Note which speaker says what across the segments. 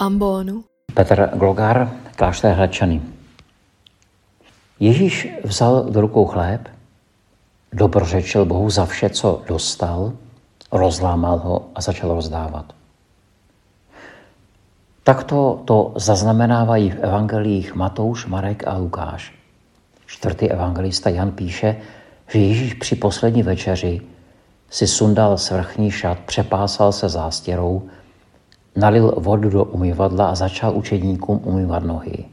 Speaker 1: ambonu.
Speaker 2: Petr Glogar, klášter Hladčany. Ježíš vzal do rukou chléb, dobrořečil Bohu za vše, co dostal, rozlámal ho a začal rozdávat. Takto to zaznamenávají v evangelích Matouš, Marek a Lukáš. Čtvrtý evangelista Jan píše, že Ježíš při poslední večeři si sundal svrchní šat, přepásal se zástěrou, nalil vodu do umyvadla a začal učedníkům umývat nohy.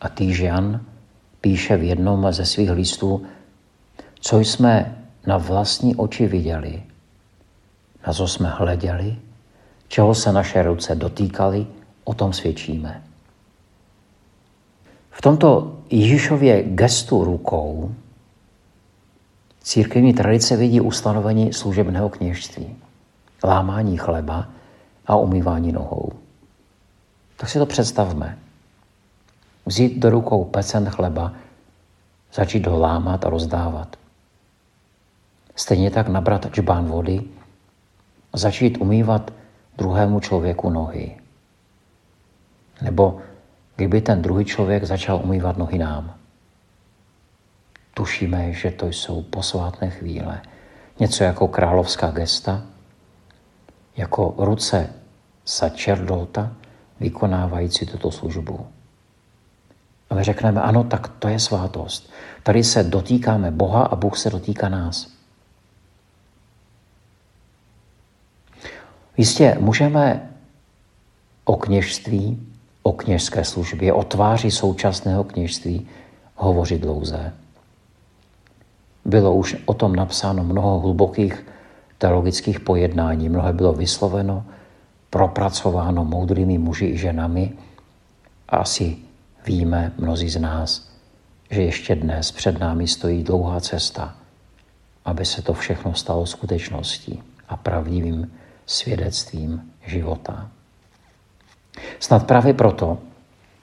Speaker 2: A týž Jan píše v jednom ze svých listů, co jsme na vlastní oči viděli, na co jsme hleděli, čeho se naše ruce dotýkaly, o tom svědčíme. V tomto Ježíšově gestu rukou církevní tradice vidí ustanovení služebného kněžství, lámání chleba a umývání nohou. Tak si to představme. Vzít do rukou pecen chleba, začít ho lámat a rozdávat. Stejně tak nabrat čbán vody začít umývat druhému člověku nohy. Nebo kdyby ten druhý člověk začal umývat nohy nám. Tušíme, že to jsou posvátné chvíle. Něco jako královská gesta, jako ruce sačerdota vykonávající tuto službu. A my řekneme, ano, tak to je svátost. Tady se dotýkáme Boha a Bůh se dotýká nás. Jistě můžeme o kněžství, o kněžské službě, o tváři současného kněžství hovořit dlouze. Bylo už o tom napsáno mnoho hlubokých teologických pojednání, mnoho bylo vysloveno, propracováno moudrými muži i ženami a asi víme mnozí z nás, že ještě dnes před námi stojí dlouhá cesta, aby se to všechno stalo skutečností a pravdivým svědectvím života. Snad právě proto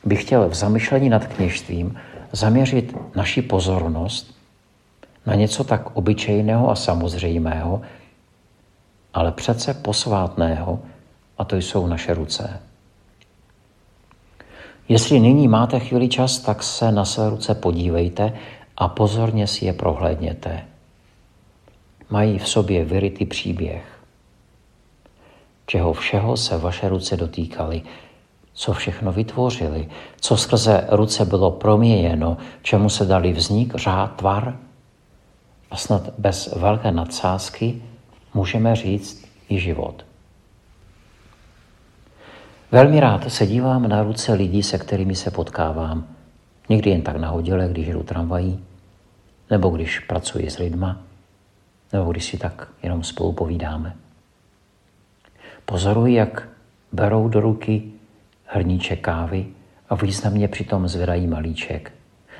Speaker 2: bych chtěl v zamyšlení nad kněžstvím zaměřit naši pozornost na něco tak obyčejného a samozřejmého, ale přece posvátného, a to jsou naše ruce. Jestli nyní máte chvíli čas, tak se na své ruce podívejte a pozorně si je prohlédněte. Mají v sobě vyrytý příběh. Čeho všeho se vaše ruce dotýkaly, co všechno vytvořili, co skrze ruce bylo proměněno, čemu se dali vznik, řád, tvar. A snad bez velké nadsázky můžeme říct i život. Velmi rád se dívám na ruce lidí, se kterými se potkávám. Někdy jen tak nahodile, když jdu tramvají, nebo když pracuji s lidma, nebo když si tak jenom spolu povídáme. Pozoruji, jak berou do ruky hrníček kávy a významně přitom zvedají malíček.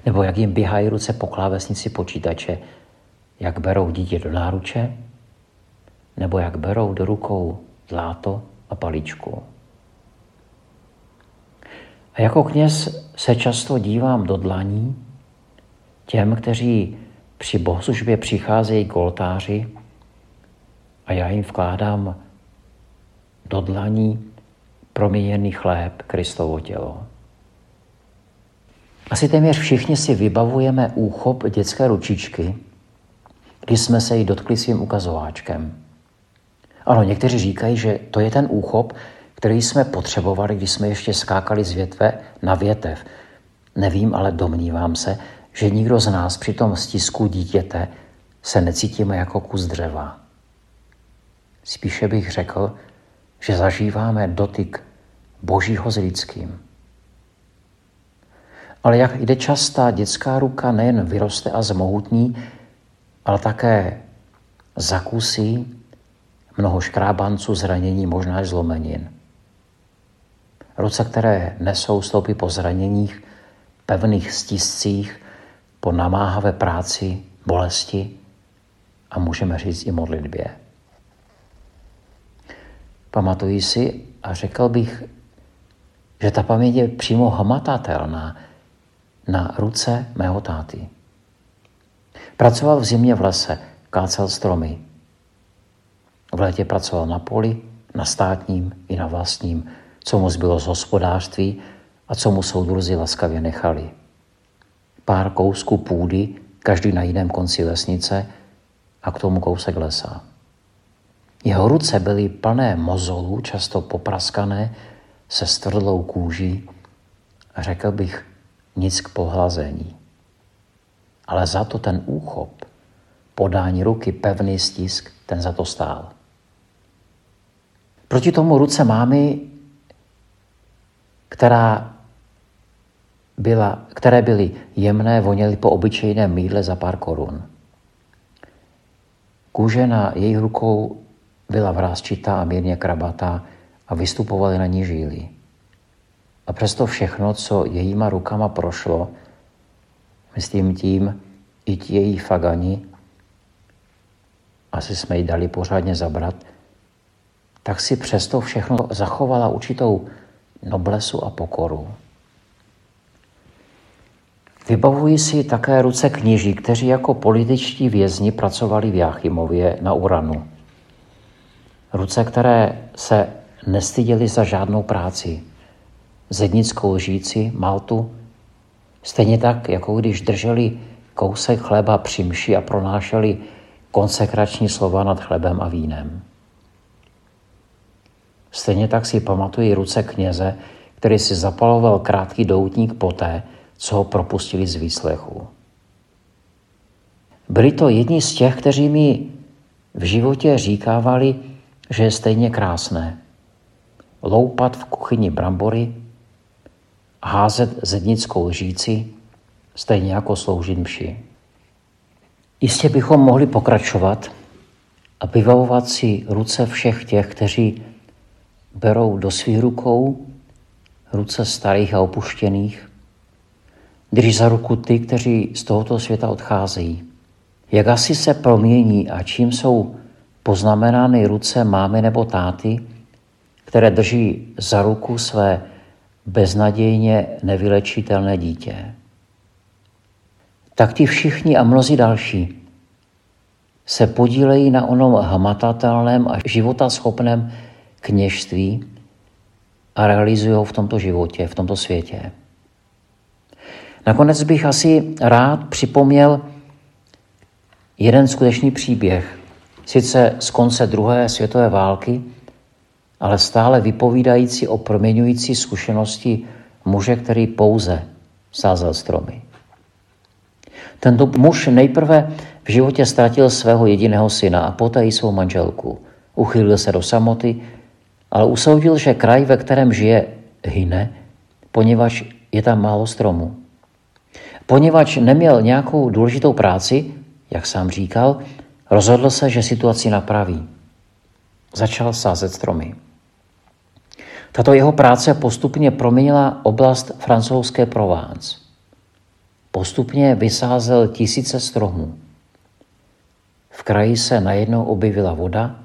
Speaker 2: Nebo jak jim běhají ruce po klávesnici počítače, jak berou dítě do náruče, nebo jak berou do rukou zláto a palíčku. A jako kněz se často dívám do dlaní těm, kteří při bohoslužbě přicházejí k oltáři a já jim vkládám do dlaní proměněný chléb Kristovo tělo. Asi téměř všichni si vybavujeme úchop dětské ručičky, když jsme se jí dotkli svým ukazováčkem. Ano, někteří říkají, že to je ten úchop, který jsme potřebovali, když jsme ještě skákali z větve na větev. Nevím, ale domnívám se, že nikdo z nás při tom stisku dítěte se necítíme jako kus dřeva. Spíše bych řekl, že zažíváme dotyk Božího s lidským. Ale jak jde častá dětská ruka nejen vyroste a zmohutní, ale také zakusí mnoho škrábanců, zranění, možná i zlomenin. Ruce, které nesou stopy po zraněních, pevných stiscích, po namáhavé práci, bolesti a můžeme říct i modlitbě. Pamatuji si a řekl bych, že ta paměť je přímo hmatatelná na ruce mého táty. Pracoval v zimě v lese, kácel stromy. V létě pracoval na poli, na státním i na vlastním co mu zbylo z hospodářství a co mu soudruzi laskavě nechali. Pár kousků půdy, každý na jiném konci vesnice a k tomu kousek lesa. Jeho ruce byly plné mozolů, často popraskané, se stvrdlou kůží a řekl bych nic k pohlazení. Ale za to ten úchop, podání ruky, pevný stisk, ten za to stál. Proti tomu ruce mámy, která byla, které byly jemné, voněly po obyčejném mídle za pár korun. Kůže na jejich rukou byla vrázčitá a mírně krabatá a vystupovaly na ní žíly. A přesto všechno, co jejíma rukama prošlo, myslím tím i ti její fagani, asi jsme jí dali pořádně zabrat, tak si přesto všechno zachovala určitou noblesu a pokoru. Vybavují si také ruce kněží, kteří jako političtí vězni pracovali v Jáchymově na Uranu. Ruce, které se nestyděly za žádnou práci. Zednickou lžíci, maltu, stejně tak, jako když drželi kousek chleba při mši a pronášeli konsekrační slova nad chlebem a vínem. Stejně tak si pamatují ruce kněze, který si zapaloval krátký doutník poté, co ho propustili z výslechu. Byli to jedni z těch, kteří mi v životě říkávali, že je stejně krásné loupat v kuchyni brambory, házet zednickou lžíci, stejně jako sloužit mši. Jistě bychom mohli pokračovat a vyvavovat si ruce všech těch, kteří berou do svých rukou ruce starých a opuštěných, drží za ruku ty, kteří z tohoto světa odcházejí. Jak asi se promění a čím jsou poznamenány ruce mámy nebo táty, které drží za ruku své beznadějně nevylečitelné dítě. Tak ti všichni a mnozí další se podílejí na onom hmatatelném a životaschopném kněžství a realizují ho v tomto životě, v tomto světě. Nakonec bych asi rád připomněl jeden skutečný příběh, sice z konce druhé světové války, ale stále vypovídající o proměňující zkušenosti muže, který pouze sázel stromy. Tento muž nejprve v životě ztratil svého jediného syna a poté i svou manželku. Uchylil se do samoty, ale usoudil, že kraj, ve kterém žije, hyne, poněvadž je tam málo stromů. Poněvadž neměl nějakou důležitou práci, jak sám říkal, rozhodl se, že situaci napraví. Začal sázet stromy. Tato jeho práce postupně proměnila oblast francouzské Provence. Postupně vysázel tisíce stromů. V kraji se najednou objevila voda,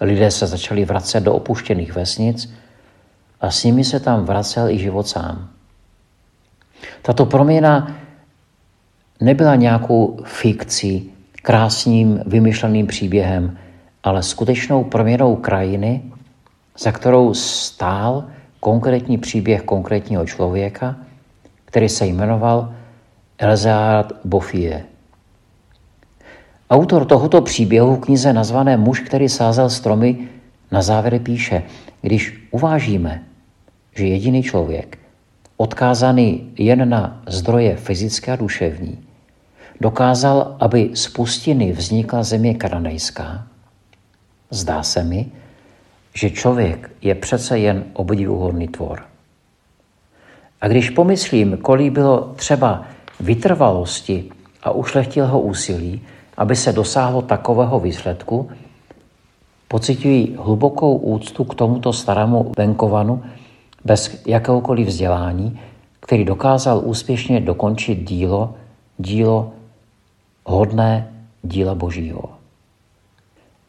Speaker 2: lidé se začali vracet do opuštěných vesnic a s nimi se tam vracel i život sám. Tato proměna nebyla nějakou fikcí, krásným vymyšleným příběhem, ale skutečnou proměnou krajiny, za kterou stál konkrétní příběh konkrétního člověka, který se jmenoval Elzard Boffie. Autor tohoto příběhu v knize nazvané Muž, který sázel stromy, na závěr píše, když uvážíme, že jediný člověk, odkázaný jen na zdroje fyzické a duševní, dokázal, aby z pustiny vznikla země kananejská, zdá se mi, že člověk je přece jen obdivuhodný tvor. A když pomyslím, kolik bylo třeba vytrvalosti a ušlechtilého úsilí, aby se dosáhlo takového výsledku, pocitují hlubokou úctu k tomuto starému venkovanu bez jakéhokoliv vzdělání, který dokázal úspěšně dokončit dílo, dílo hodné díla božího.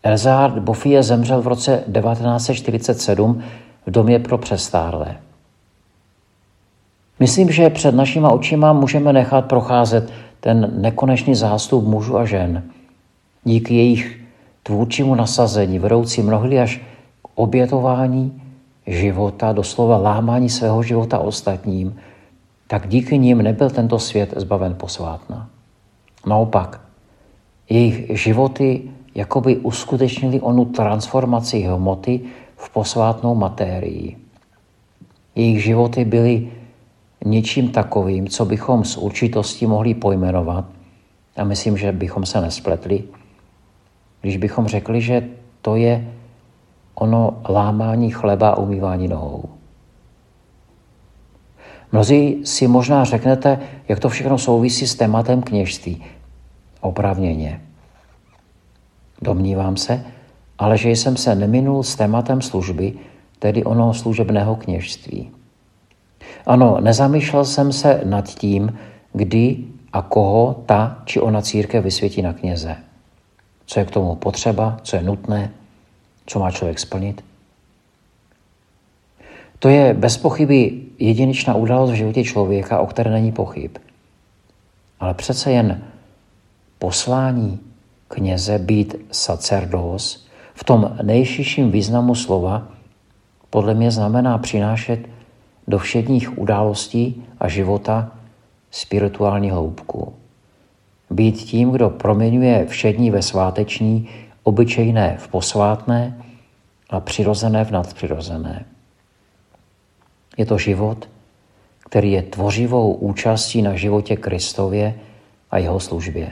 Speaker 2: Elzard Boffie zemřel v roce 1947 v domě pro přestárlé. Myslím, že před našima očima můžeme nechat procházet ten nekonečný zástup mužů a žen. Díky jejich tvůrčímu nasazení, vedoucí mnohdy až k obětování života, doslova lámání svého života ostatním, tak díky nim nebyl tento svět zbaven posvátna. Naopak, jejich životy jakoby uskutečnili onu transformaci hmoty v posvátnou matérii. Jejich životy byly něčím takovým, co bychom s určitostí mohli pojmenovat, a myslím, že bychom se nespletli, když bychom řekli, že to je ono lámání chleba a umývání nohou. Mnozí si možná řeknete, jak to všechno souvisí s tématem kněžství. Opravněně. Domnívám se, ale že jsem se neminul s tématem služby, tedy ono služebného kněžství. Ano, nezamýšlel jsem se nad tím, kdy a koho ta či ona církev vysvětí na kněze. Co je k tomu potřeba, co je nutné, co má člověk splnit. To je bez pochyby jedinečná událost v životě člověka, o které není pochyb. Ale přece jen poslání kněze být sacerdos v tom nejširším významu slova podle mě znamená přinášet do všedních událostí a života spirituální hloubku. Být tím, kdo proměňuje všední ve sváteční, obyčejné v posvátné a přirozené v nadpřirozené. Je to život, který je tvořivou účastí na životě Kristově a jeho službě.